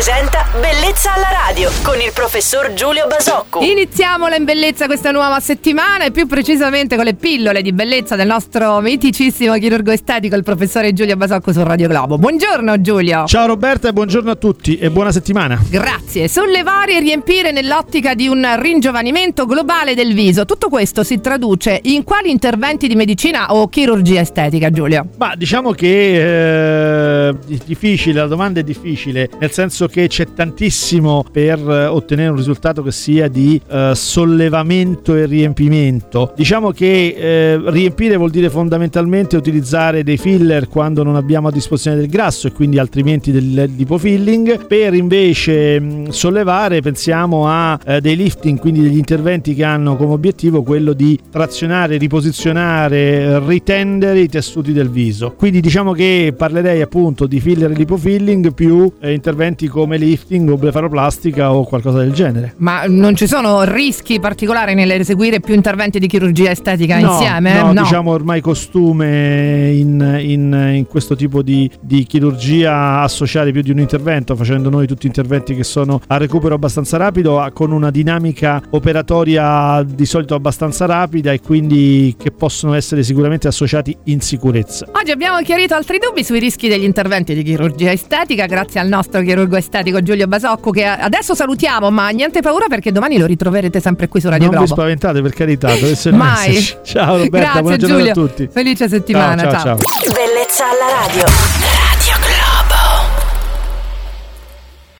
presenta Bellezza alla radio con il professor Giulio Basocco. Iniziamola in bellezza questa nuova settimana e più precisamente con le pillole di bellezza del nostro miticissimo chirurgo estetico, il professore Giulio Basocco su Radio Globo. Buongiorno Giulio. Ciao Roberta e buongiorno a tutti e buona settimana. Grazie. Sollevare e riempire nell'ottica di un ringiovanimento globale del viso. Tutto questo si traduce in quali interventi di medicina o chirurgia estetica, Giulio? Ma diciamo che eh, è difficile, la domanda è difficile, nel senso che c'è tantissimo per eh, ottenere un risultato che sia di eh, sollevamento e riempimento. Diciamo che eh, riempire vuol dire fondamentalmente utilizzare dei filler quando non abbiamo a disposizione del grasso e quindi altrimenti del lipofilling. Per invece mh, sollevare pensiamo a eh, dei lifting, quindi degli interventi che hanno come obiettivo quello di trazionare, riposizionare, ritendere i tessuti del viso. Quindi diciamo che parlerei appunto di filler e lipofilling più eh, interventi come lifting o blefaroplastica o qualcosa del genere. Ma non ci sono rischi particolari nell'eseguire più interventi di chirurgia estetica No, insieme? No, diciamo ormai costume in, in- in questo tipo di, di chirurgia associare più di un intervento, facendo noi tutti interventi che sono a recupero abbastanza rapido, con una dinamica operatoria di solito abbastanza rapida e quindi che possono essere sicuramente associati in sicurezza. Oggi abbiamo chiarito altri dubbi sui rischi degli interventi di chirurgia estetica grazie al nostro chirurgo estetico Giulio Basocco che adesso salutiamo ma niente paura perché domani lo ritroverete sempre qui su Radio non vi Globo. spaventate per carità, dovesse non Mai. esserci. Ciao Roberta, Grazie buona giornata Giulio. a tutti. Felice settimana, ciao. ciao. ciao. Bellezza alla radio.